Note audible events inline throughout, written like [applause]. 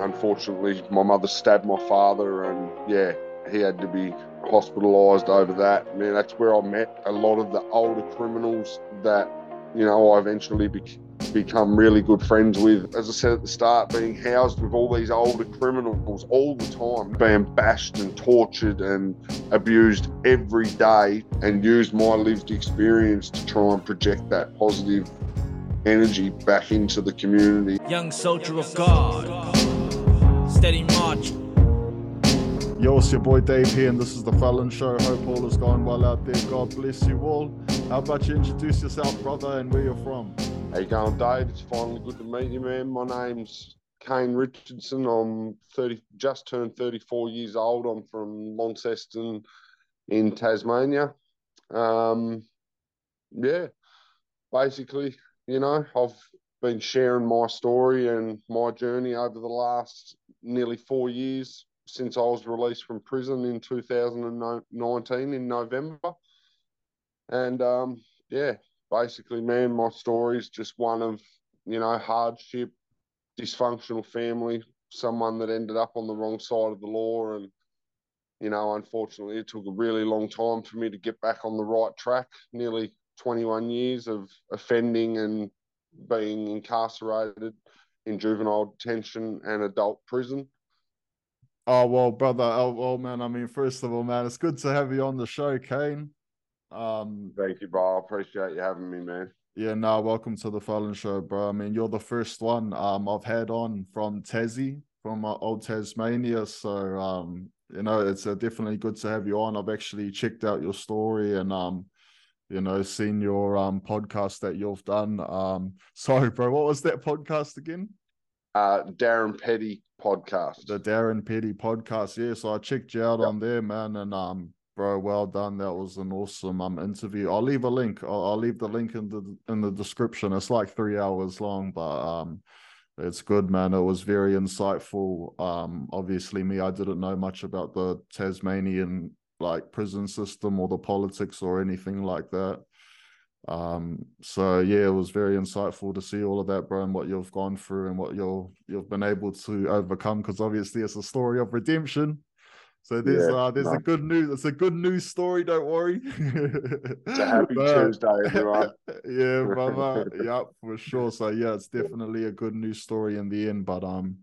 unfortunately, my mother stabbed my father, and yeah, he had to be hospitalised over that. I that's where I met a lot of the older criminals that, you know, I eventually be- become really good friends with. As I said at the start, being housed with all these older criminals all the time, being bashed and tortured and abused every day, and used my lived experience to try and project that positive energy back into the community. Young soldier of God, steady march. Yo, it's your boy Dave here, and this is the Fallon Show. Hope all is going well out there. God bless you all. How about you introduce yourself, brother, and where you're from? How you going, Dave? It's finally good to meet you, man. My name's Caine Richardson. I'm 30, just turned 34 years old. I'm from Launceston in Tasmania. Um, yeah, basically, you know, I've been sharing my story and my journey over the last nearly four years since I was released from prison in 2019 in November. And um, yeah, basically, man, my story is just one of, you know, hardship, dysfunctional family, someone that ended up on the wrong side of the law. And, you know, unfortunately, it took a really long time for me to get back on the right track, nearly 21 years of offending and being incarcerated in juvenile detention and adult prison. Oh well, brother. Oh well, man. I mean, first of all, man, it's good to have you on the show, Caine. Um, thank you, bro. I appreciate you having me, man. Yeah, no, welcome to the Fallon Show, bro. I mean, you're the first one um I've had on from Tassie, from uh, old Tasmania. So um, you know, it's uh, definitely good to have you on. I've actually checked out your story and um, you know, seen your um podcast that you've done. Um, [laughs] sorry, bro, what was that podcast again? Uh, Darren Petty podcast. The Darren Petty podcast. Yeah, so I checked you out yep. on there, man, and um, bro, well done. That was an awesome um interview. I'll leave a link. I'll, I'll leave the link in the in the description. It's like three hours long, but um, it's good, man. It was very insightful. Um, obviously, me, I didn't know much about the Tasmanian like prison system or the politics or anything like that. Um, so yeah, it was very insightful to see all of that, bro, and what you've gone through and what you're you've been able to overcome. Because obviously, it's a story of redemption. So there's yeah, uh, there's a good news. It's a good news story. Don't worry. it's a happy [laughs] but, Tuesday, everyone. [laughs] yeah, brother. [laughs] yep, for sure. So yeah, it's definitely a good news story in the end. But um,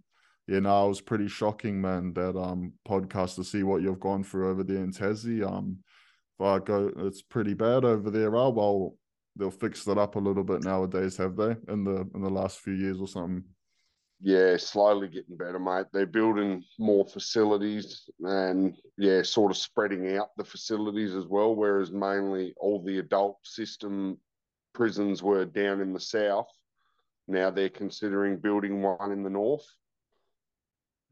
you know, it was pretty shocking, man. That um podcast to see what you've gone through over there in Tassie. Um, if I go, it's pretty bad over there. Oh, well, they'll fix it up a little bit nowadays, have they? In the in the last few years or something. Yeah, slowly getting better, mate. They're building more facilities and yeah, sort of spreading out the facilities as well. Whereas mainly all the adult system prisons were down in the south. Now they're considering building one in the north.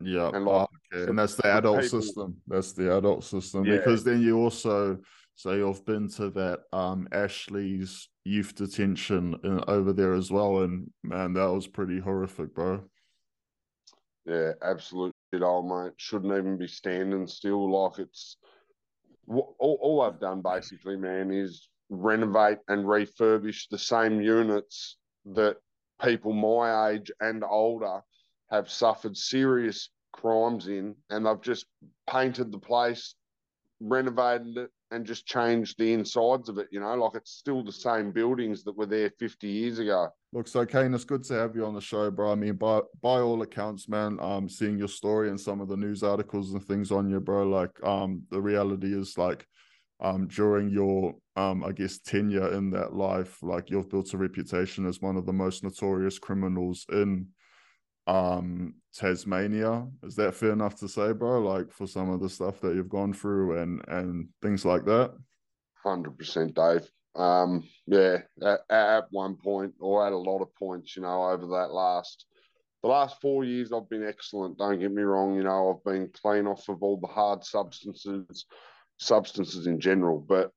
Yeah, and, like, oh, okay. and that's the adult people, system. That's the adult system yeah. because then you also so you've been to that um Ashley's youth detention in, over there as well, and man, that was pretty horrific, bro. Yeah, absolute shit, old mate. Shouldn't even be standing still. Like it's all, all I've done basically, man, is renovate and refurbish the same units that people my age and older have suffered serious crimes in, and I've just painted the place, renovated it, and just changed the insides of it. You know, like it's still the same buildings that were there 50 years ago. Look, so Caine, it's good to have you on the show, bro. I mean, by by all accounts, man, um, seeing your story and some of the news articles and things on you, bro. Like, um, the reality is like, um, during your um, I guess tenure in that life, like you've built a reputation as one of the most notorious criminals in um Tasmania. Is that fair enough to say, bro? Like for some of the stuff that you've gone through and and things like that. Hundred percent, Dave. Um, yeah, at, at one point or at a lot of points, you know, over that last the last four years, I've been excellent. Don't get me wrong. You know, I've been clean off of all the hard substances, substances in general. But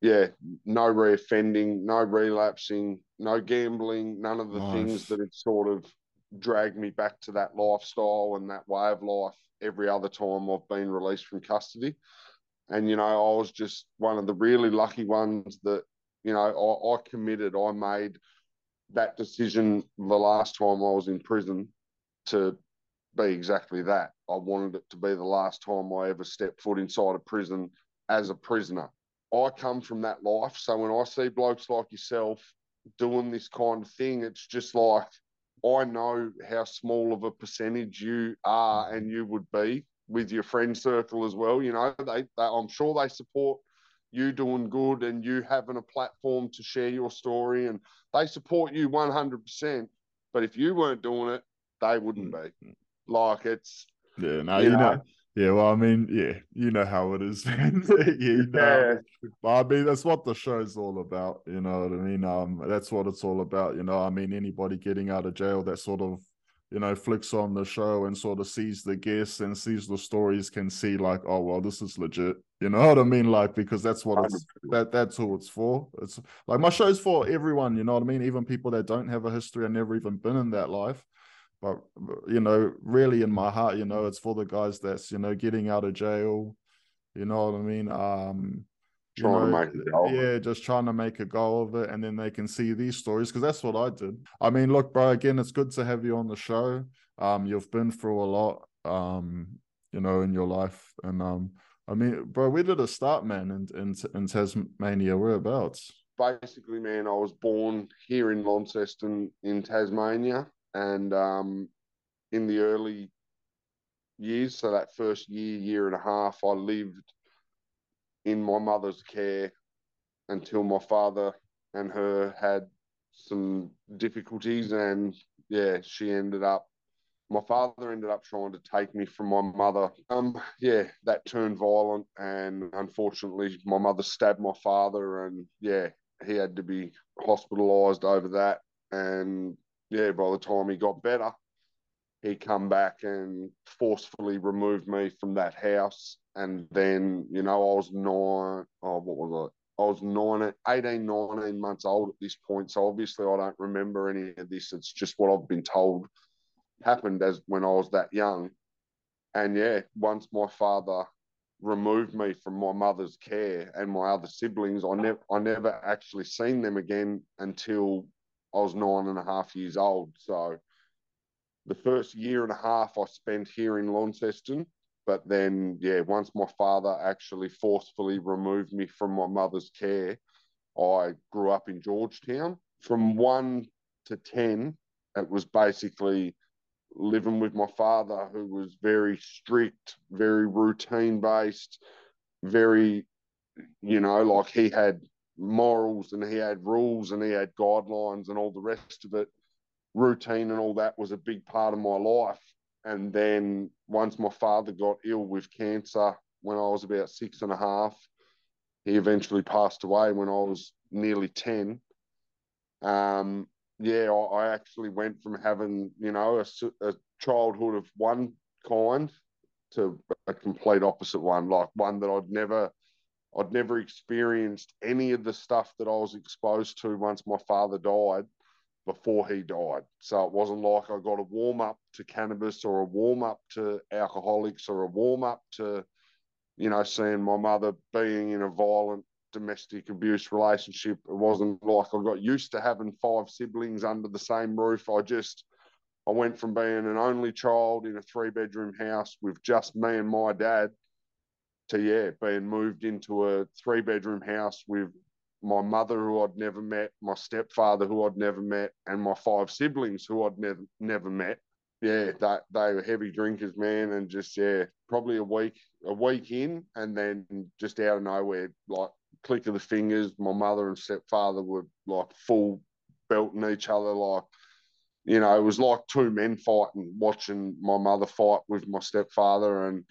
yeah, no reoffending, no relapsing, no gambling, none of the nice. things that had sort of dragged me back to that lifestyle and that way of life every other time I've been released from custody. And, you know, I was just one of the really lucky ones that, you know, I, I committed, I made that decision the last time I was in prison to be exactly that. I wanted it to be the last time I ever stepped foot inside a prison as a prisoner. I come from that life. So when I see blokes like yourself doing this kind of thing, it's just like I know how small of a percentage you are mm. and you would be with your friend circle as well. You know, they, they I'm sure they support you doing good and you having a platform to share your story and they support you 100%. But if you weren't doing it, they wouldn't mm. be. Like it's yeah, no, you, you know, know, yeah, well, I mean, yeah, you know how it is. [laughs] you know, yeah. but I mean, that's what the show's all about. You know what I mean? Um, that's what it's all about. You know, I mean, anybody getting out of jail that sort of, you know, flicks on the show and sort of sees the guests and sees the stories can see like, oh well, this is legit. You know what I mean? Like because that's what it's that that's who it's for. It's like my show's for everyone. You know what I mean? Even people that don't have a history and never even been in that life but you know, really in my heart, you know, it's for the guys that's you know getting out of jail. You know what I mean? Um, trying know, to make it go. Yeah, just trying to make a go of it, and then they can see these stories because that's what I did. I mean, look, bro. Again, it's good to have you on the show. Um, you've been through a lot, um, you know, in your life, and um, I mean, bro, where did it start, man? In in, in Tasmania, whereabouts? Basically, man, I was born here in Launceston in Tasmania and um, in the early years, so that first year, year and a half, I lived in my mother's care until my father and her had some difficulties, and yeah, she ended up. My father ended up trying to take me from my mother. Um, yeah, that turned violent, and unfortunately, my mother stabbed my father, and yeah, he had to be hospitalised over that. And yeah, by the time he got better, he come back and forcefully removed me from that house. And then, you know, I was nine, oh, what was I? I was nine, 18, 19 months old at this point. So obviously I don't remember any of this. It's just what I've been told happened as when I was that young. And yeah, once my father removed me from my mother's care and my other siblings, I never I never actually seen them again until I was nine and a half years old. So the first year and a half I spent here in Launceston. But then, yeah, once my father actually forcefully removed me from my mother's care, I grew up in George Town. From one to 10, it was basically living with my father, who was very strict, very routine based, very, you know, like he had morals and he had rules and he had guidelines and all the rest of it. Routine and all that was a big part of my life. And then once my father got ill with cancer when I was about six and a half, he eventually passed away when I was nearly 10. Um, yeah, I, I, actually went from having, you know, a, a childhood of one kind to a complete opposite one, like one that I'd never I'd never experienced any of the stuff that I was exposed to once my father died before he died. So it wasn't like I got a warm up to cannabis or a warm up to alcoholics or a warm up to, you know, seeing my mother being in a violent domestic abuse relationship. It wasn't like I got used to having five siblings under the same roof. I just, I went from being an only child in a three bedroom house with just me and my dad to yeah, being moved into a three bedroom house with my mother who I'd never met, my stepfather who I'd never met, and my five siblings who I'd never never met. Yeah, they, they were heavy drinkers, man, and just yeah, probably a week a week in, and then just out of nowhere, like click of the fingers, my mother and stepfather were like full belting each other, like you know, it was like two men fighting, watching my mother fight with my stepfather, and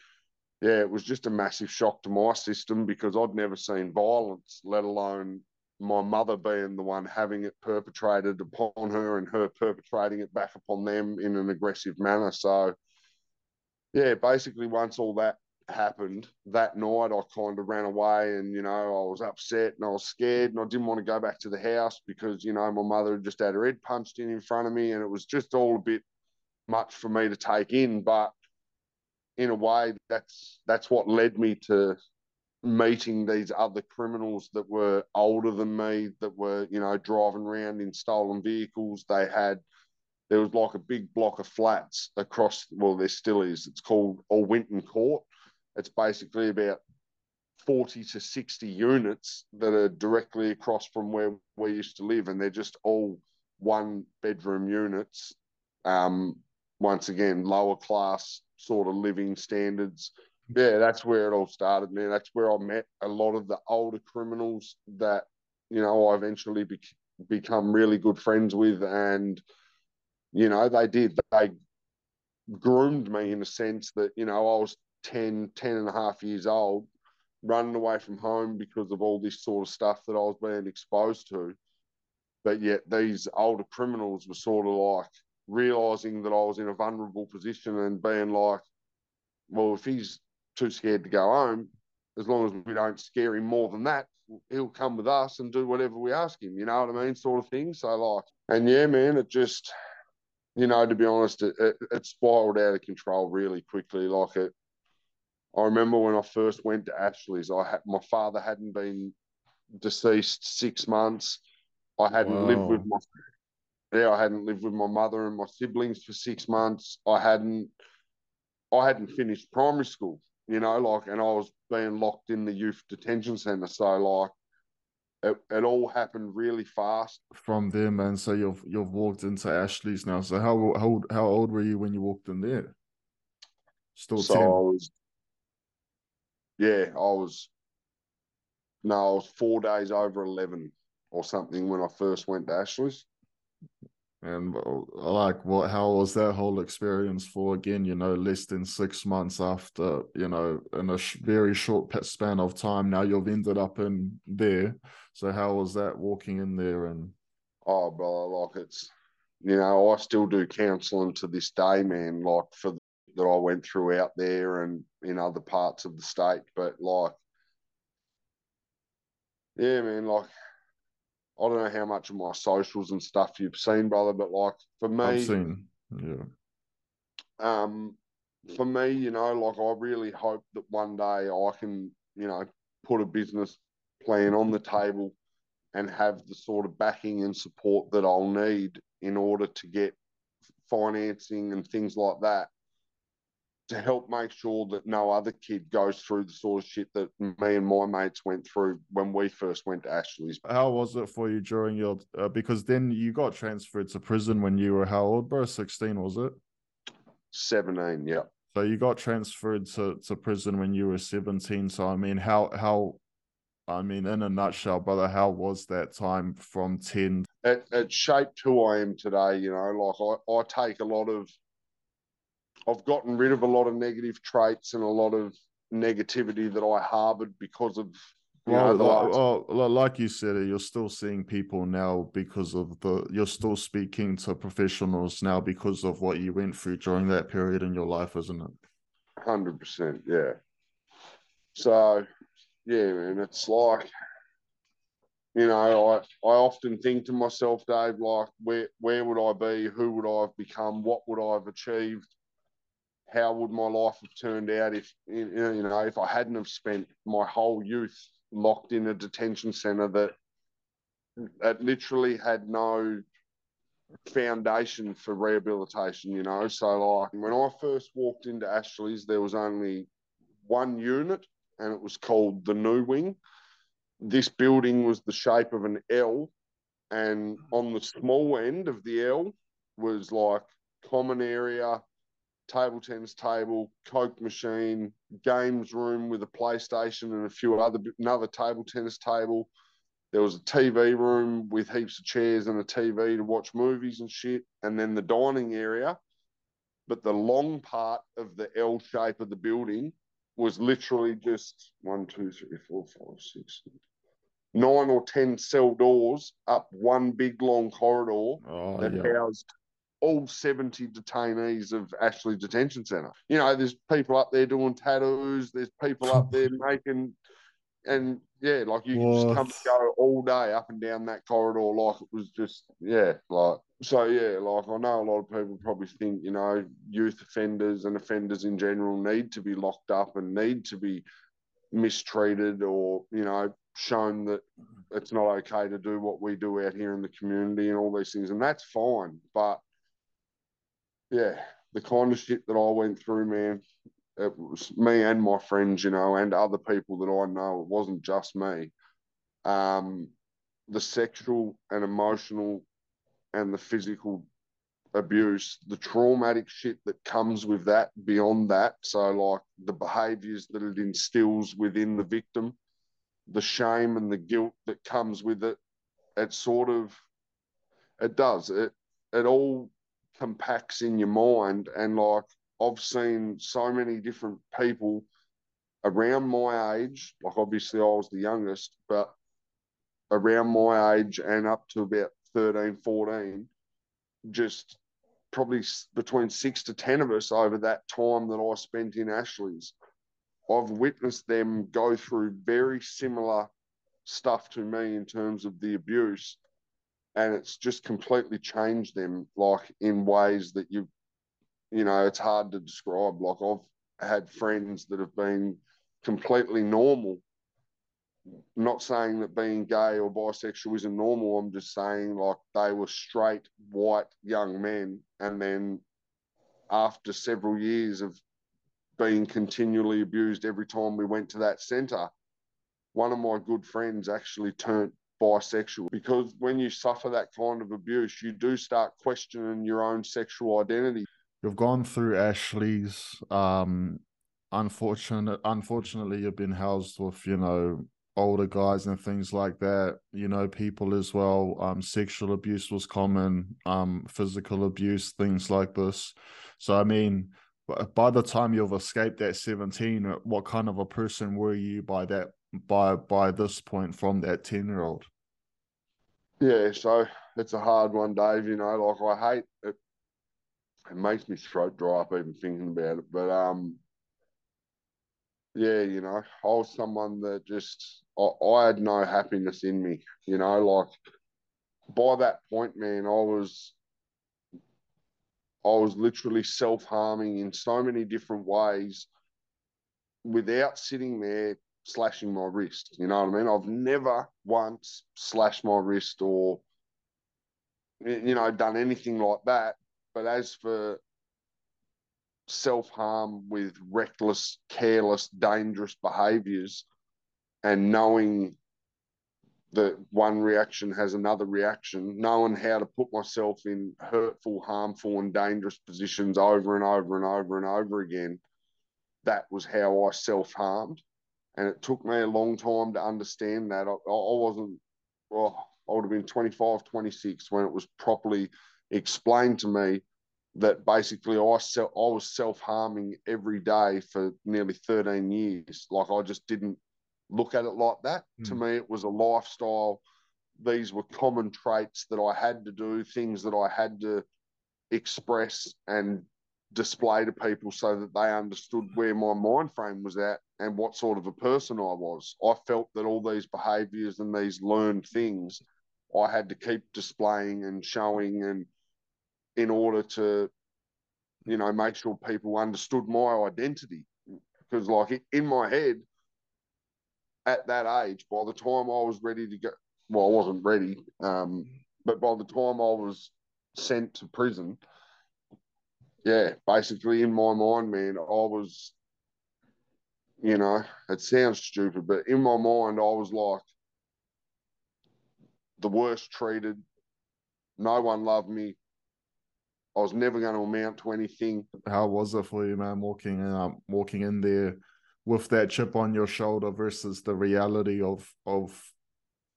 yeah, it was just a massive shock to my system because I'd never seen violence, let alone my mother being the one having it perpetrated upon her and her perpetrating it back upon them in an aggressive manner. So, yeah, basically, once all that happened that night, I kind of ran away and, you know, I was upset and I was scared and I didn't want to go back to the house because, you know, my mother had just had her head punched in in front of me and it was just all a bit much for me to take in. But in a way, that's that's what led me to meeting these other criminals that were older than me, that were you know driving around in stolen vehicles. They had there was like a big block of flats across. Well, there still is. It's called All Winton Court. It's basically about 40 to 60 units that are directly across from where we used to live, and they're just all one bedroom units. Um, once again, lower class sort of living standards. Yeah, that's where it all started, man. That's where I met a lot of the older criminals that, you know, I eventually be- become really good friends with. And, you know, they did. They groomed me in a sense that, you know, I was 10, 10 and a half years old running away from home because of all this sort of stuff that I was being exposed to. But yet these older criminals were sort of like realizing that I was in a vulnerable position and being like, well, if he's too scared to go home, as long as we don't scare him more than that, he'll come with us and do whatever we ask him, you know what I mean? Sort of thing. So, like, and yeah, man, it just, you know, to be honest, it, it, it spiraled out of control really quickly. Like, it, I remember when I first went to Ashley's, I had my father hadn't been deceased six months. I hadn't wow. lived with my yeah, I hadn't lived with my mother and my siblings for six months. I hadn't I hadn't finished primary school, you know, like and I was being locked in the youth detention centre. So like it, it all happened really fast. From there, man. So you've you've walked into Ashley's now. So how how how old were you when you walked in there? Still so 10. I was yeah, I was no, I was four days over eleven or something when I first went to Ashley's. And uh, like, what? How was that whole experience for? Again, you know, less than six months after, you know, in a sh- very short span of time. Now you've ended up in there. So how was that walking in there? And oh, brother, like it's, you know, I still do counselling to this day, man. Like for that I went through out there and in other parts of the state. But like, yeah, man, like I don't know how much of my socials and stuff you've seen, brother, but like for me, I've seen, yeah. Um, for me, you know, like I really hope that one day I can, you know, put a business plan on the table and have the sort of backing and support that I'll need in order to get financing and things like that to help make sure that no other kid goes through the sort of shit that me and my mates went through when we first went to Ashley's. How was it for you during your? Uh, because then you got transferred to prison when you were how old, bro? Sixteen, was it? Seventeen, yeah. So you got transferred to, to prison when you were seventeen. So I mean, how how, I mean, in a nutshell, brother, how was that time from ten? It, it shaped who I am today. You know, like I, I take a lot of I've gotten rid of a lot of negative traits and a lot of negativity that I harbored because of well, know, like, like you said, you're still seeing people now because of the. You're still speaking to professionals now because of what you went through during that period in your life, isn't it? Hundred percent, yeah. So, yeah, man, it's like, you know, I I often think to myself, Dave, like, where where would I be? Who would I have become? What would I have achieved? How would my life have turned out if you know if I hadn't have spent my whole youth locked in a detention center that that literally had no foundation for rehabilitation, you know. So like when I first walked into Ashley's, there was only one unit and it was called the New Wing. This building was the shape of an L, and on the small end of the L was like common area, table tennis table, Coke machine, games room with a PlayStation and a few other another table tennis table. There was a TV room with heaps of chairs and a TV to watch movies and shit, and then the dining area. But the long part of the L shape of the building was literally just one, two, three, four, five, six, nine or ten cell doors up one big long corridor oh, that yeah. housed all 70 detainees of Ashley Detention Centre. You know, there's people up there doing tattoos, there's people up there [laughs] making, and yeah, like you can just come and go all day up and down that corridor like it was just, yeah, like, so yeah, like I know a lot of people probably think, you know, youth offenders and offenders in general need to be locked up and need to be mistreated or, you know, shown that it's not okay to do what we do out here in the community and all these things. And that's fine. But yeah, the kind of shit that I went through, man, it was me and my friends, you know, and other people that I know. It wasn't just me. Um, the sexual and emotional and the physical abuse, the traumatic shit that comes with that beyond that. So, like the behaviors that it instills within the victim, the shame and the guilt that comes with it, it sort of, it does. It, it all compacts in your mind. And like, I've seen so many different people around my age, like obviously I was the youngest, but around my age and up to about 13, 14, just probably between six to 10 of us over that time that I spent in Ashley's. I've witnessed them go through very similar stuff to me in terms of the abuse. And it's just completely changed them, like in ways that you, you know, it's hard to describe. Like I've had friends that have been completely normal not saying that being gay or bisexual isn't normal. I'm just saying like they were straight white young men, and then after several years of being continually abused every time we went to that centre, one of my good friends actually turned bisexual because when you suffer that kind of abuse, you do start questioning your own sexual identity. You've gone through Ashley's. Um, unfortunate, unfortunately, you've been housed with you know older guys and things like that you know people as well um sexual abuse was common um physical abuse things like this so i mean by the time you've escaped that 17 uh, what kind of a person were you by that by by this point from that 10 year old yeah so it's a hard one dave you know like i hate it it makes me throat dry up even thinking about it but um yeah, you know, I was someone that just I, I, had no happiness in me. You know, like by that point, man, I was I was literally self harming in so many different ways without sitting there slashing my wrist. You know what I mean? I've never once slashed my wrist or you know done anything like that. But as for self harm with reckless, careless, dangerous behaviors and knowing that one reaction has another reaction, knowing how to put myself in hurtful, harmful, and dangerous positions over and over and over and over again. That was how I self harmed. And it took me a long time to understand that. I, I wasn't, well, I would have been 25, 26 when it was properly explained to me that basically I self, I was self harming every day for nearly 13 years. Like I just didn't look at it like that. Mm. To hmm. me, it was a lifestyle. These were common traits that I had to do, things that I had to express and display to people so that they understood where my mind frame was at and what sort of a person I was. I felt that all these behaviors and these learned things I had to keep displaying and showing and in order to, you know, make sure people understood my identity. Because, like, in my head, at that age, by the time I was ready to go, well, I wasn't ready, um, but by the time I was sent to prison, yeah, basically in my mind, man, I was, you know, it sounds stupid, but in my mind, I was like the worst treated. No one loved me. I was never going to amount to anything. How was it for you, man? Walking um, walking in there with that chip on your shoulder versus the reality of of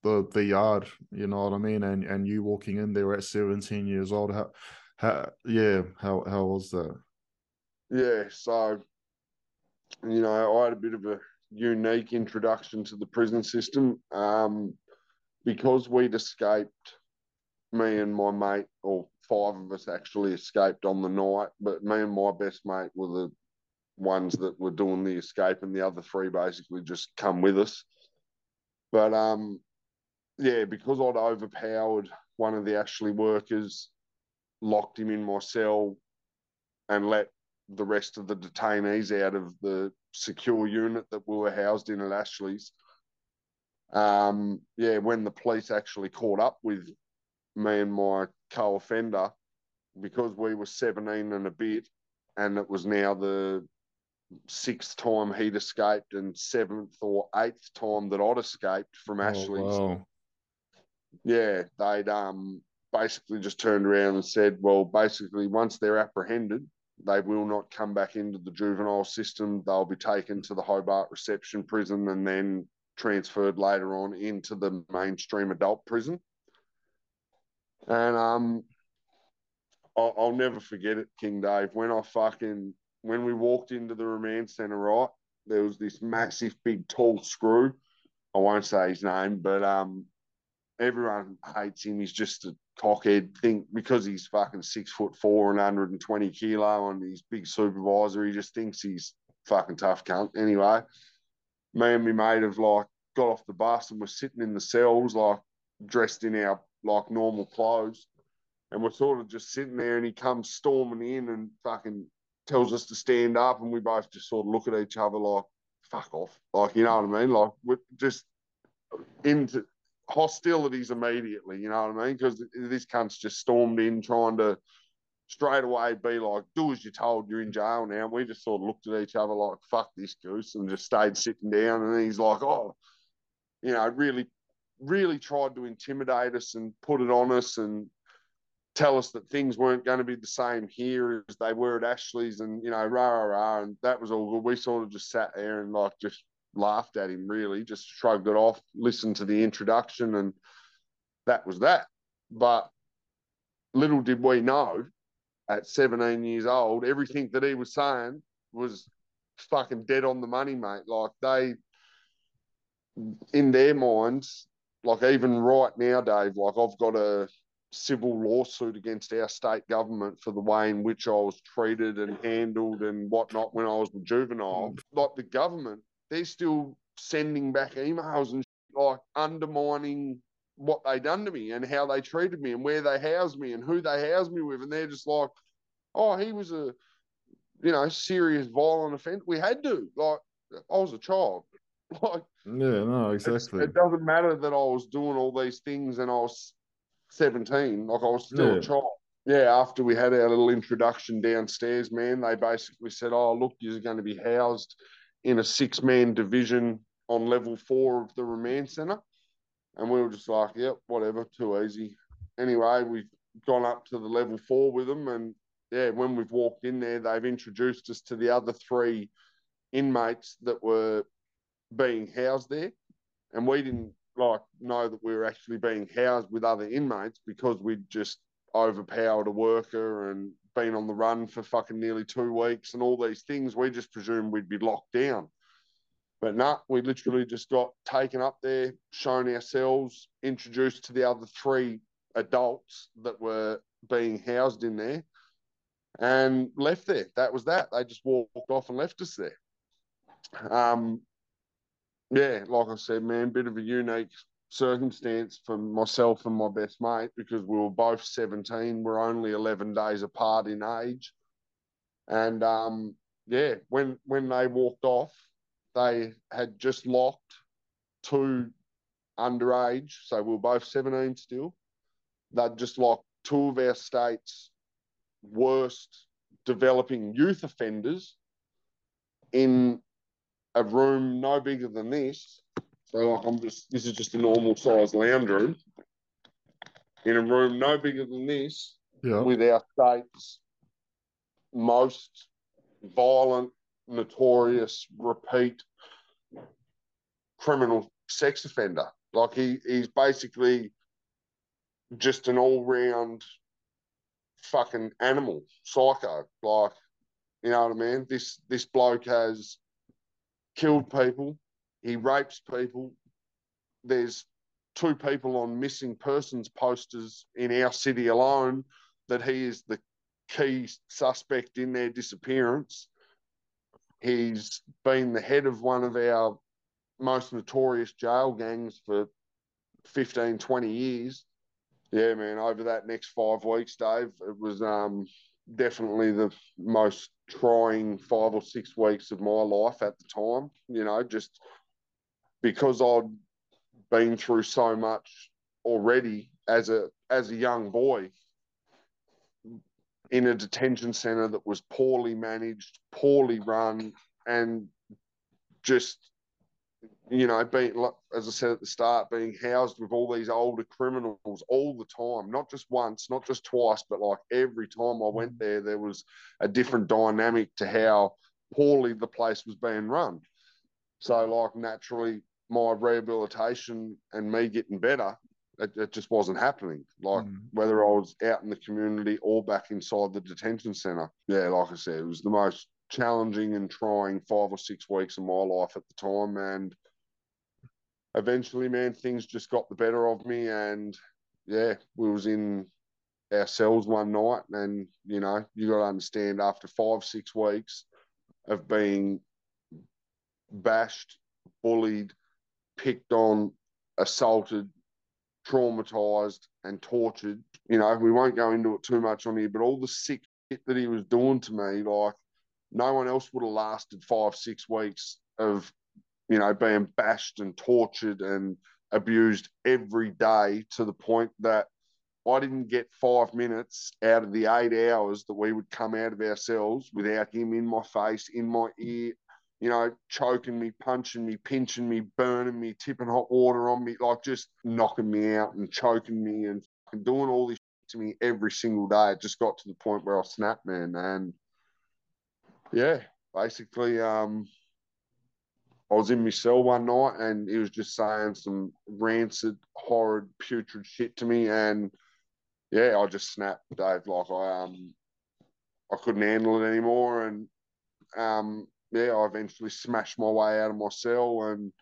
the the yard. You know what I mean? And and you walking in there at seventeen years old. How how yeah? How how was that? Yeah, so you know, I had a bit of a unique introduction to the prison system um, because we'd escaped. Me and my mate, or five of us actually escaped on the night, but me and my best mate were the ones that were doing the escape, and the other three basically just come with us. But um, yeah, because I'd overpowered one of the Ashley workers, locked him in my cell, and let the rest of the detainees out of the secure unit that we were housed in at Ashley's. Um, yeah, when the police actually caught up with me and my co-offender, because we were 17 and a bit, and it was now the sixth time he'd escaped and seventh or eighth time that I'd escaped from. Oh, wow. Yeah, they'd um basically just turned around and said, well, basically once they're apprehended, they will not come back into the juvenile system. They'll be taken to the Hobart Reception Prison and then transferred later on into the mainstream adult prison. And um, I'll, I'll never forget it, King Dave. When I fucking when we walked into the remand centre, right, there was this massive, big, tall screw. I won't say his name, but um, everyone hates him. He's just a cockhead. Think because he's fucking six foot four and 120 kilo and he's big supervisor, he just thinks he's fucking tough cunt. Anyway, me and my mate have like got off the bus and we're sitting in the cells, like dressed in our like normal clothes. And we're sort of just sitting there and he comes storming in and fucking tells us to stand up and we both just sort of look at each other like, fuck off. Like, you know what I mean? Like we're just into hostilities immediately, you know what I mean? Because this cunt's just stormed in trying to straight away be like, do as you're told, you're in jail now. And we just sort of looked at each other like, fuck this goose, and just stayed sitting down. And he's like, oh, you know, really, really tried to intimidate us and put it on us and tell us that things weren't going to be the same here as they were at Ashley's and, you know, rah, rah, rah. And that was all good. We sort of just sat there and like just laughed at him, really, just shrugged it off, listened to the introduction, and that was that. But little did we know at 17 years old, everything that he was saying was fucking dead on the money, mate. Like they, in their minds, like even right now, Dave, like I've got a civil lawsuit against our state government for the way in which I was treated and handled and whatnot when I was a juvenile. Like the government they're still sending back emails and like undermining what they done to me and how they treated me and where they housed me and who they housed me with. And they're just like, oh, he was a, you know, serious violent offence. We had to. Like, I was a child. [laughs] Like, yeah, no, exactly. It doesn't matter that I was doing all these things and I was 17. Like, I was still Yeah. a child. Yeah, after we had our little introduction downstairs, man, they basically said, oh, look, you're going to be housed in a six man division on level four of the remand centre. And we were just like, yep, whatever, too easy. Anyway, we've gone up to the level four with them. And yeah, when we've walked in there, they've introduced us to the other three inmates that were being housed there. And we didn't like know that we were actually being housed with other inmates because we'd just overpowered a worker and been on the run for fucking nearly two weeks and all these things. We just presumed we'd be locked down. But no, nah, we literally just got taken up there, shown ourselves, introduced to the other three adults that were being housed in there, and left there. That was that. They just walked off and left us there. Um, yeah, like I said, man, bit of a unique circumstance for myself and my best mate because we were both 17. We're only 11 days apart in age. And um, yeah, when when they walked off, they had just locked two underage. So we were both 17 still. They'd just locked two of our state's worst developing youth offenders in a room no bigger than this so like I'm just this is just a normal size lounge room in a room no bigger than this Yeah. with our state's most violent, notorious, repeat criminal sex offender. Like he he's basically just an all round fucking animal, psycho. Like, you know what I mean? This this bloke has killed people, he rapes people. There's two people on missing persons posters in our city alone that he is the key suspect in their disappearance. He's been the head of one of our most notorious jail gangs for 15, 20 years. Yeah, man, over that next five weeks, Dave, it was um, definitely the most trying five or six weeks of my life at the time, you know, just because I'd been through so much already as a as a young boy in a detention center that was poorly managed, poorly run, and just you know, being as I said at the start, being housed with all these older criminals all the time, not just once, not just twice, but like every time I went there, there was a different dynamic to how poorly the place was being run. So, like, naturally, my rehabilitation and me getting better, it, it just wasn't happening. Like, mm. whether I was out in the community or back inside the detention centre. Yeah, like I said, it was the most challenging and trying five or six weeks of my life at the time. And eventually, man, things just got the better of me. And yeah, we was in our cells one night. And, you know, you got to understand after five, six weeks of being bashed, bullied, picked on, assaulted, traumatized, and tortured. You know, we won't go into it too much on here, but all the sick shit that he was doing to me, like, no one else would have lasted five, six weeks of, you know, being bashed and tortured and abused every day to the point that I didn't get five minutes out of the eight hours that we would come out of ourselves without him in my face, in my ear, you know, choking me, punching me, pinching me, burning me, tipping hot water on me, like just knocking me out and choking me and doing all this to me every single day. It just got to the point where I snapped, man. And yeah, basically, um, I was in my cell one night and he was just saying some rancid, horrid, putrid shit to me, and yeah, I just snapped, Dave. Like I um, I couldn't handle it anymore, and um, yeah, I eventually smashed my way out of my cell and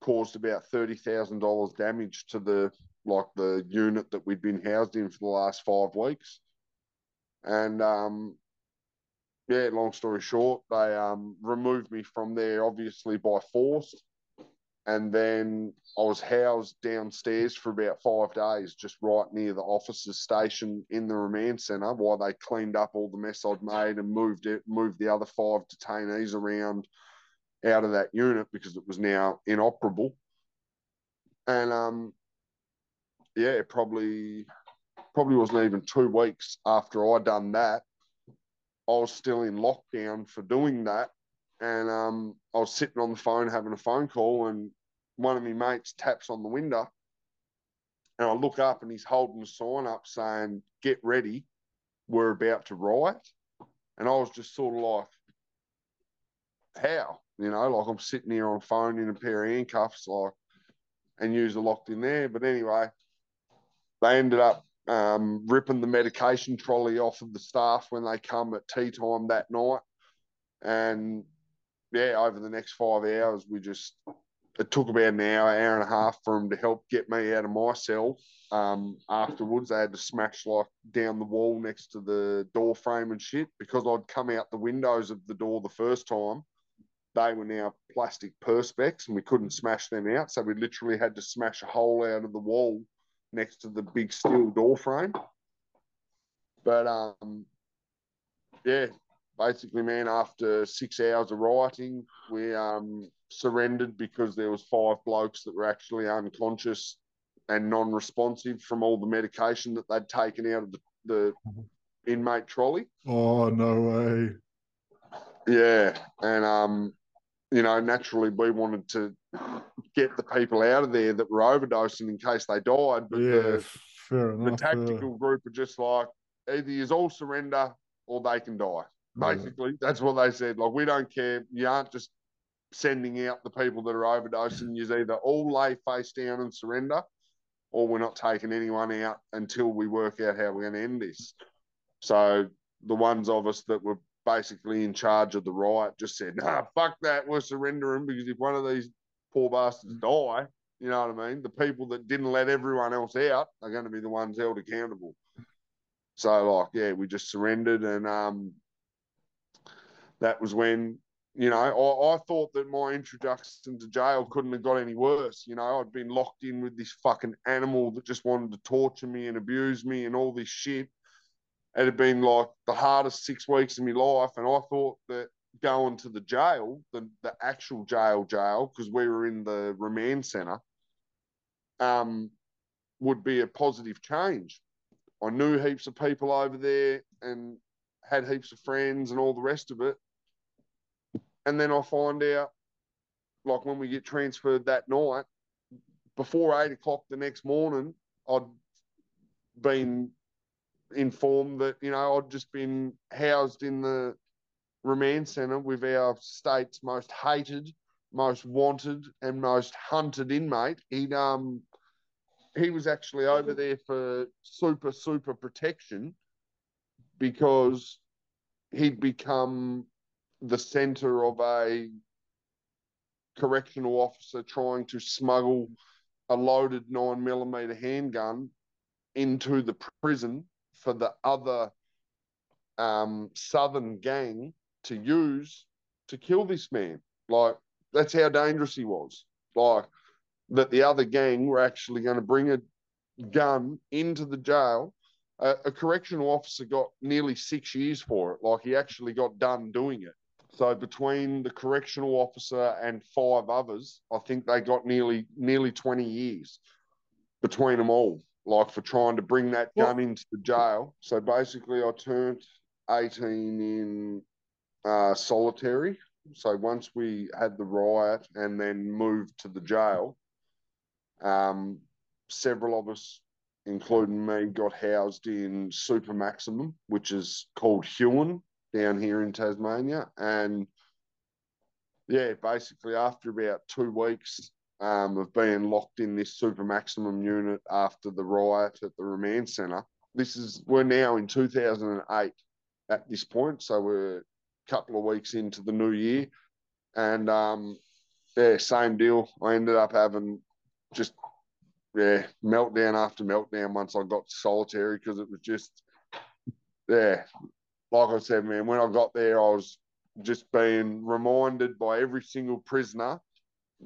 caused about thirty thousand dollars damage to the like the unit that we'd been housed in for the last five weeks, and um, yeah, long story short, they um, removed me from there, obviously by force. And then I was housed downstairs for about five days, just right near the officers' station in the remand centre, while they cleaned up all the mess I'd made and moved it, moved the other five detainees around out of that unit because it was now inoperable. And um, yeah, probably probably wasn't even two weeks after I done that I was still in lockdown for doing that. And um, I was sitting on the phone having a phone call, and one of my mates taps on the window. And I look up, and he's holding a sign up saying, Get ready, we're about to riot. And I was just sort of like, How? You know, like I'm sitting here on phone in a pair of handcuffs, like, and usually locked in there. But anyway, they ended up um, ripping the medication trolley off of the staff when they come at tea time that night. And yeah, over the next five hours, we just, it took about an hour, hour and a half for them to help get me out of my cell. Um, afterwards, they had to smash like down the wall next to the door frame and shit because I'd come out the windows of the door the first time. They were now plastic perspex and we couldn't smash them out. So we literally had to smash a hole out of the wall next to the big steel door frame. But um, yeah, basically, man, after six hours of rioting, we um, surrendered because there was five blokes that were actually unconscious and non-responsive from all the medication that they'd taken out of the, the inmate trolley. Oh no way! Yeah, and um, you know, naturally we wanted to get the people out of there that were overdosing in case they died. But yeah, the, enough, the tactical yeah. group are just like either you all surrender or they can die. Basically, yeah. that's what they said. Like we don't care. You aren't just sending out the people that are overdosing. You either all lay face down and surrender, or we're not taking anyone out until we work out how we're going to end this. So the ones of us that were basically in charge of the riot just said, nah, fuck that, we're surrendering because if one of these poor bastards die, you know what I mean? The people that didn't let everyone else out are going to be the ones held accountable. So, like, yeah, we just surrendered, and um, that was when, you know, I, I thought that my introduction to jail couldn't have got any worse. You know, I'd been locked in with this fucking animal that just wanted to torture me and abuse me and all this shit. It had been like the hardest six weeks of my life, and I thought that going to the jail, the, the actual jail jail, because we were in the remand centre, um, would be a positive change. I knew heaps of people over there and had heaps of friends and all the rest of it. And then I find out, like when we get transferred that night, before eight o'clock the next morning, I'd been informed that, you know, I'd just been housed in the remand centre with our state's most hated, most wanted, and most hunted inmate. He'd um he was actually over there for super, super protection because he'd become the center of a correctional officer trying to smuggle a loaded nine millimeter handgun into the prison for the other um, southern gang to use to kill this man. Like that's how dangerous he was. Like that the other gang were actually going to bring a gun into the jail. A correctional officer got nearly six years for it. Like he actually got done doing it. So between the correctional officer and five others, I think they got nearly nearly twenty years between them all. Like for trying to bring that gun into the jail. So basically, I turned eighteen in uh, solitary. So once we had the riot and then moved to the jail, um, several of us, including me, got housed in Super Maximum, which is called Huon down here in Tasmania. And yeah, basically after about two weeks um, of being locked in this Super Maximum unit after the riot at the remand centre, this is we're now in 2008 at this point, so we're a couple of weeks into the new year, and um, yeah, same deal. I ended up having just yeah meltdown after meltdown once I got solitary because it was just yeah like I said man when I got there I was just being reminded by every single prisoner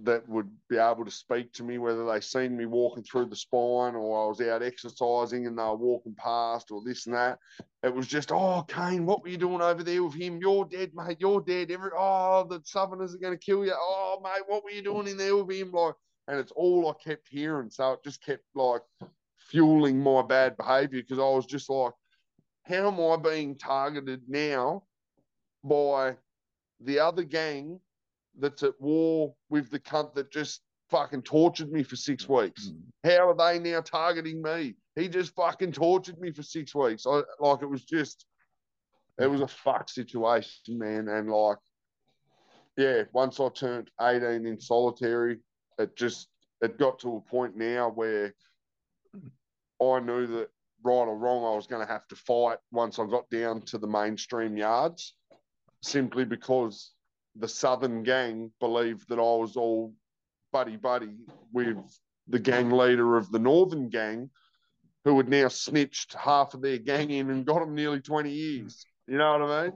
that would be able to speak to me whether they seen me walking through the spine or I was out exercising and they were walking past or this and that. It was just oh Caine what were you doing over there with him? You're dead mate. You're dead. Every oh the southerners are going to kill you. Oh mate what were you doing in there with him? Like and it's all I kept hearing. So it just kept like fueling my bad behavior because I was just like, how am I being targeted now by the other gang that's at war with the cunt that just fucking tortured me for six mm-hmm. weeks? How are they now targeting me? He just fucking tortured me for six weeks. I like it was just it was a fuck situation, man. And like, yeah, once I turned 18 in solitary, it just it got to a point now where I knew that right or wrong I was going to have to fight once I got down to the mainstream yards, simply because the southern gang believed that I was all buddy buddy with the gang leader of the northern gang, who had now snitched half of their gang in and got them nearly twenty years. You know what I mean?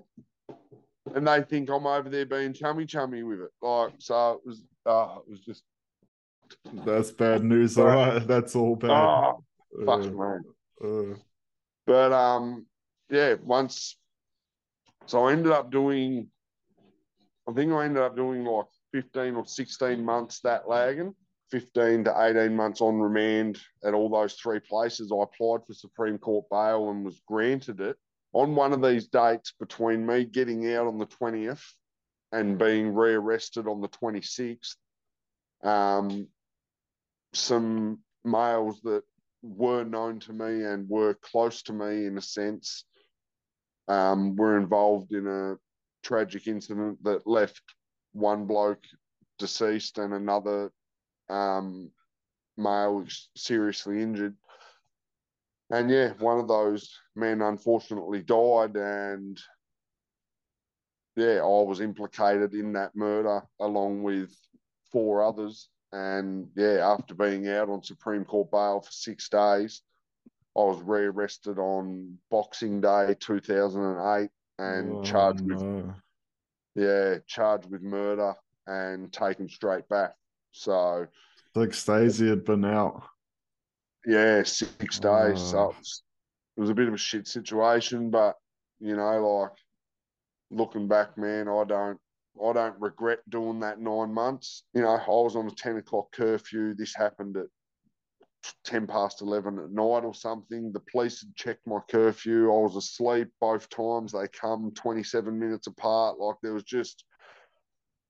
And they think I'm over there being chummy chummy with it. Like so, it was. Uh, it was just That's bad news. All right, that's all bad. Oh, fuck, Uh, man. Uh, But um, yeah, once so I ended up doing I think I ended up doing like 15 or 16 months that lagging, 15 to 18 months on remand at all those three places. I applied for Supreme Court bail and was granted it. On one of these dates between me getting out on the 20th and being rearrested on the 26th, um, some males that were known to me and were close to me in a sense um, were involved in a tragic incident that left one bloke deceased and another um, male seriously injured. And yeah, one of those men unfortunately died, and yeah, I was implicated in that murder along with four others. And yeah, after being out on Supreme Court bail for six days, I was rearrested on Boxing Day 2008 and oh, charged with yeah, charged with murder and taken straight back. So Like Stacey had been out. yeah, six oh, days. So Oh. it was, it was a bit of a shit situation, but you know, like looking back, man, I don't I don't regret doing that nine months. You know, I was on a ten o'clock curfew. This happened at 10 past 11 at night or something. The police had checked my curfew. I was asleep both times. They come 27 minutes apart. Like there was just,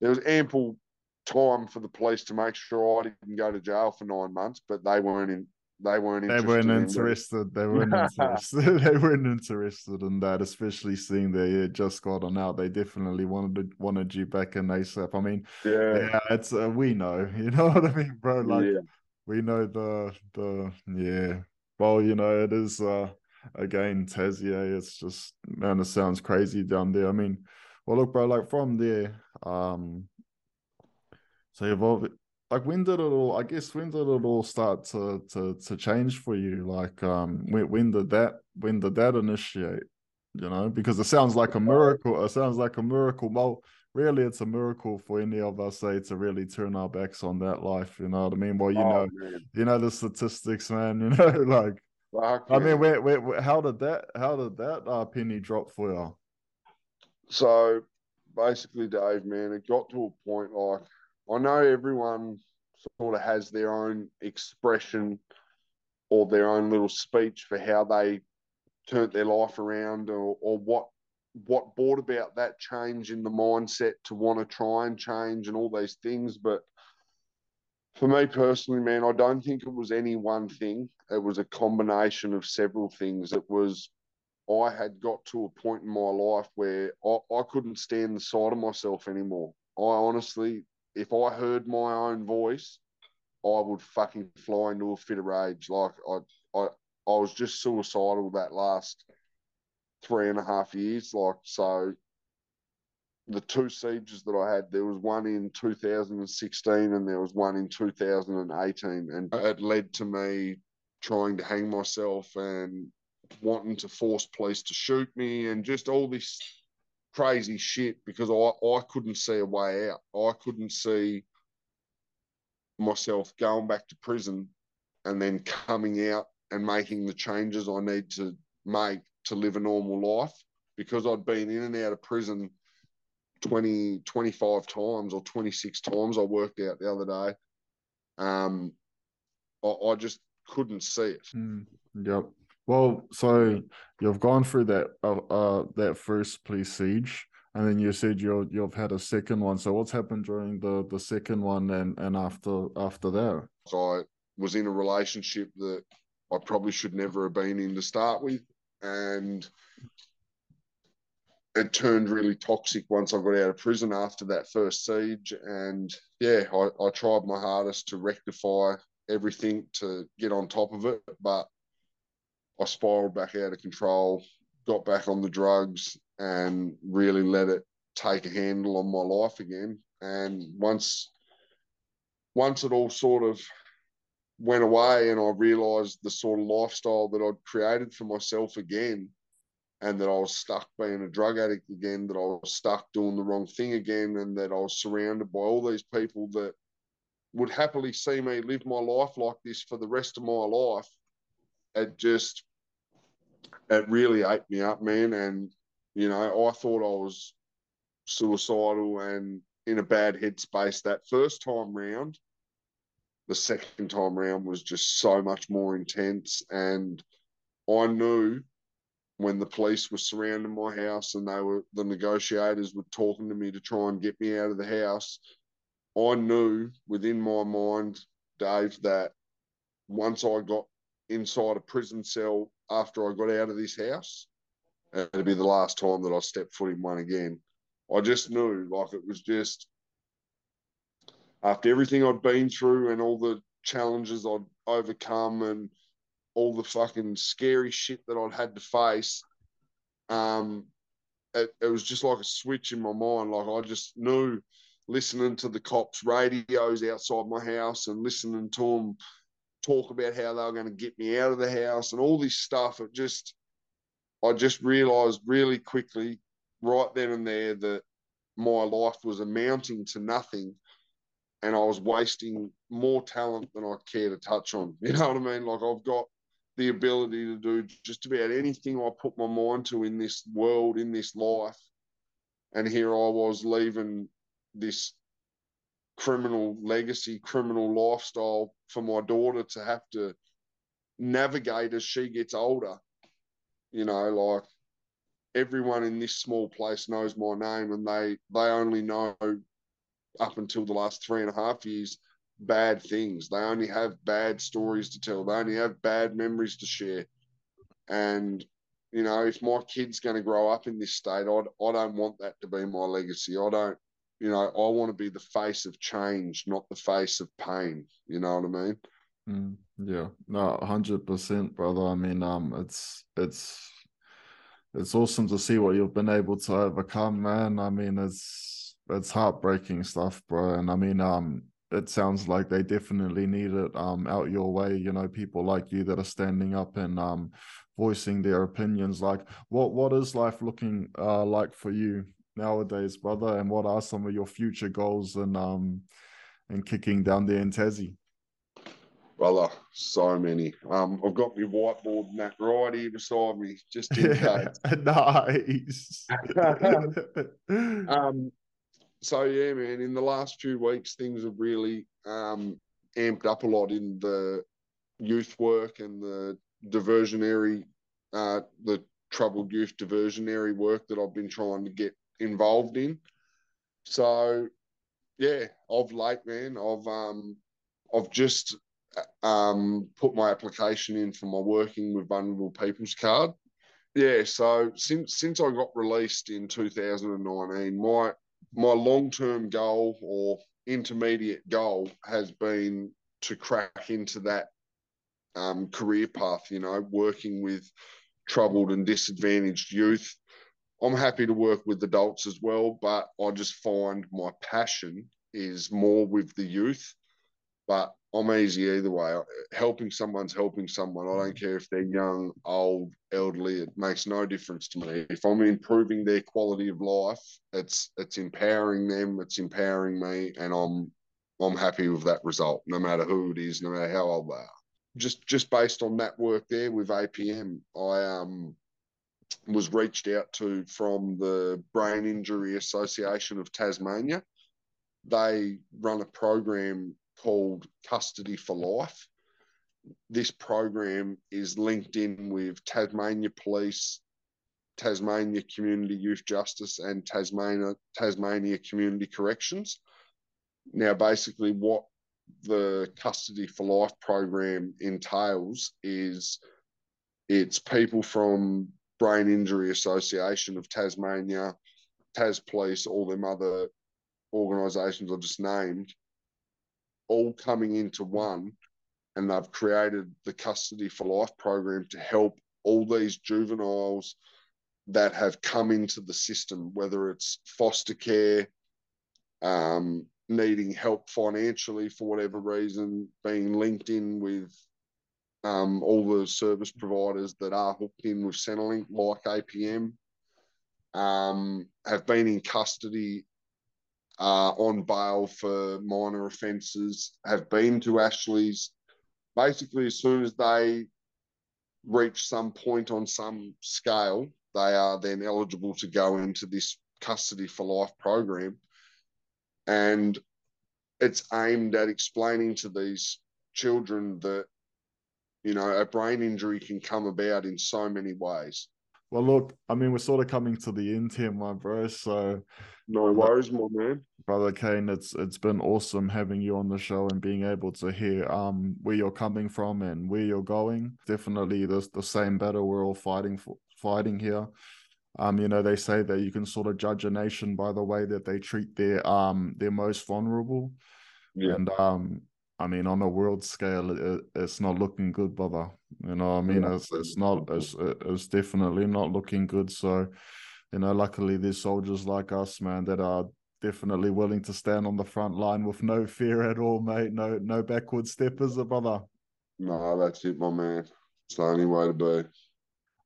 there was ample time for the police to make sure I didn't go to jail for nine months, but they weren't in. They weren't. They weren't interested. They weren't [laughs] interested. [laughs] they weren't interested in that, especially seeing they had just gotten out. They definitely wanted wanted you back in ASAP. I mean, yeah, yeah, it's uh, we know. [laughs] You know what I mean, bro? Like, yeah. we know the the yeah. Well, you know, it is uh again Tassie. It's just man, it sounds crazy down there. I mean, well, look, bro, like from there, um, so you've like when did it all? I guess when did it all start to to to change for you? Like, um, when when did that when did that initiate? You know, because it sounds like a miracle. It sounds like a miracle. Well, really, it's a miracle for any of us, say, to really turn our backs on that life. You know what I mean? Well, you Oh, know, man. you know the statistics, man. [laughs] You know, like Fuck, I mean, where, where, where, how did that, how did that uh, penny drop for you? So basically, Dave, man, it got to a point like I know everyone sort of has their own expression or their own little speech for how they turned their life around or, or what what brought about that change in the mindset to want to try and change and all these things. But for me personally, man, I don't think it was any one thing. It was a combination of several things. It was I had got to a point in my life where I, I couldn't stand the sight of myself anymore. I honestly, if I heard my own voice, I would fucking fly into a fit of rage. Like I, I, I was just suicidal that last three and a half years. Like so, the two sieges that I had, there was one in 2016 and there was one in 2018, and it led to me trying to hang myself and wanting to force police to shoot me and just all this crazy shit because I, I couldn't see a way out. I couldn't see myself going back to prison and then coming out and making the changes I need to make to live a normal life because I'd been in and out of prison 20, 25 times or 26 times I worked out the other day. Um, I, I just couldn't see it. Mm, yep. Well, so you've gone through that uh, uh that first police siege, and then you said you you've had a second one. So what's happened during the the second one and and after after that? So I was in a relationship that I probably should never have been in to start with. And it turned really toxic once I got out of prison after that first siege. And yeah, I, I tried my hardest to rectify everything to get on top of it. But I spiraled back out of control, got back on the drugs, and really let it take a handle on my life again. And once once it all sort of went away and I realized the sort of lifestyle that I'd created for myself again and that I was stuck being a drug addict again, that I was stuck doing the wrong thing again, and that I was surrounded by all these people that would happily see me live my life like this for the rest of my life. It just, it really ate me up, man. And, you know, I thought I was suicidal and in a bad headspace that first time round the second time round was just so much more intense. And I knew when the police were surrounding my house and they were the negotiators were talking to me to try and get me out of the house, I knew within my mind, Dave, that once I got inside a prison cell after I got out of this house, it'd be the last time that I stepped foot in one again. I just knew, like it was just after everything I'd been through and all the challenges I'd overcome and all the fucking scary shit that I'd had to face, um, it, it was just like a switch in my mind. Like I just knew listening to the cops' radios outside my house and listening to them talk about how they were going to get me out of the house and all this stuff. It just, I just realized really quickly, right then and there, that my life was amounting to nothing and I was wasting more talent than I care to touch on. [laughs] You know what I mean? Like I've got the ability to do just about anything I put my mind to in this world, in this life. And here I was leaving this criminal legacy, criminal lifestyle for my daughter to have to navigate as she gets older. You know, like everyone in this small place knows my name and they they only know up until the last three and a half years bad things. They only have bad stories to tell. They only have bad memories to share. And you know, if my kid's going to grow up in this state, I I don't want that to be my legacy. I don't, you know, I want to be the face of change, not the face of pain. You know what I mean? Mm, yeah, no, hundred percent, brother. I mean, um, it's it's it's awesome to see what you've been able to overcome, man. I mean, it's it's heartbreaking stuff, bro. And I mean, um, it sounds like they definitely need it um out your way. You know, people like you that are standing up and um voicing their opinions. Like, what what is life looking uh like for you nowadays, brother? And what are some of your future goals and um and kicking down there in Tassie? Brother, so many. Um, I've got my whiteboard that right here beside me, just in [laughs] case. nice. [laughs] [laughs] um, so yeah, man. In the last few weeks, things have really um, amped up a lot in the youth work and the diversionary, uh, the troubled youth diversionary work that I've been trying to get involved in. So yeah, of late, man, I've um, I've just um, put my application in for my working with vulnerable people's card. Yeah, so since since I got released in 2019, my my long term goal or intermediate goal has been to crack into that um, career path. You know, working with troubled and disadvantaged youth. I'm happy to work with adults as well, but I just find my passion is more with the youth. But I'm easy either way. Helping someone's helping someone. I don't care if they're young, old, elderly. It makes no difference to me. If I'm improving their quality of life, it's it's empowering them. It's empowering me, and I'm I'm happy with that result, no matter who it is, no matter how old they are. Just just based on that work there with APM, I um was reached out to from the Brain Injury Association of Tasmania. They run a program called Custody for Life. This program is linked in with Tasmania Police, Tasmania Community Youth Justice, and Tasmania Tasmania Community Corrections. Now, basically, what the Custody for Life program entails is it's people from Brain Injury Association of Tasmania, Tas Police, all them other organisations I've just named, all coming into one and they've created the custody for life program to help all these juveniles that have come into the system, whether it's foster care, um, needing help financially for whatever reason, being linked in with um, all the service providers that are hooked in with Centrelink, like APM, um, have been in custody uh, on bail for minor offences have been to Ashley's. Basically, as soon as they reach some point on some scale, they are then eligible to go into this custody for life program. And it's aimed at explaining to these children that, you know, a brain injury can come about in so many ways. Well, look, I mean, we're sort of coming to the end here, my bro. So, no worries, my man. Brother Caine, it's it's been awesome having you on the show and being able to hear um where you're coming from and where you're going. Definitely, the the same battle we're all fighting for, fighting here. Um, you know, they say that you can sort of judge a nation by the way that they treat their um their most vulnerable. Yeah. And um, I mean, on a world scale, it, it's not looking good, brother. You know, I mean, yeah. it's it's not it's it's definitely not looking good. So, you know, luckily there's soldiers like us, man, that are definitely willing to stand on the front line with no fear at all, mate. No no backward steppers, brother. No, that's it, my man. It's the only way to be.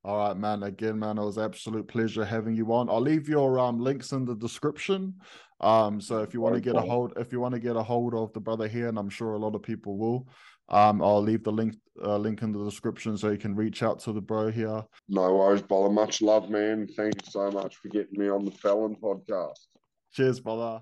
All right, man. Again, man, it was absolute pleasure having you on. I'll leave your um links in the description. Um, so if you want to get a hold, if you want to get a hold of the brother here, and I'm sure a lot of people will, um, I'll leave the link uh, link in the description so you can reach out to the bro here. No worries, brother. Much love, man. Thank you so much for getting me on the Felon podcast. Cheers, brother.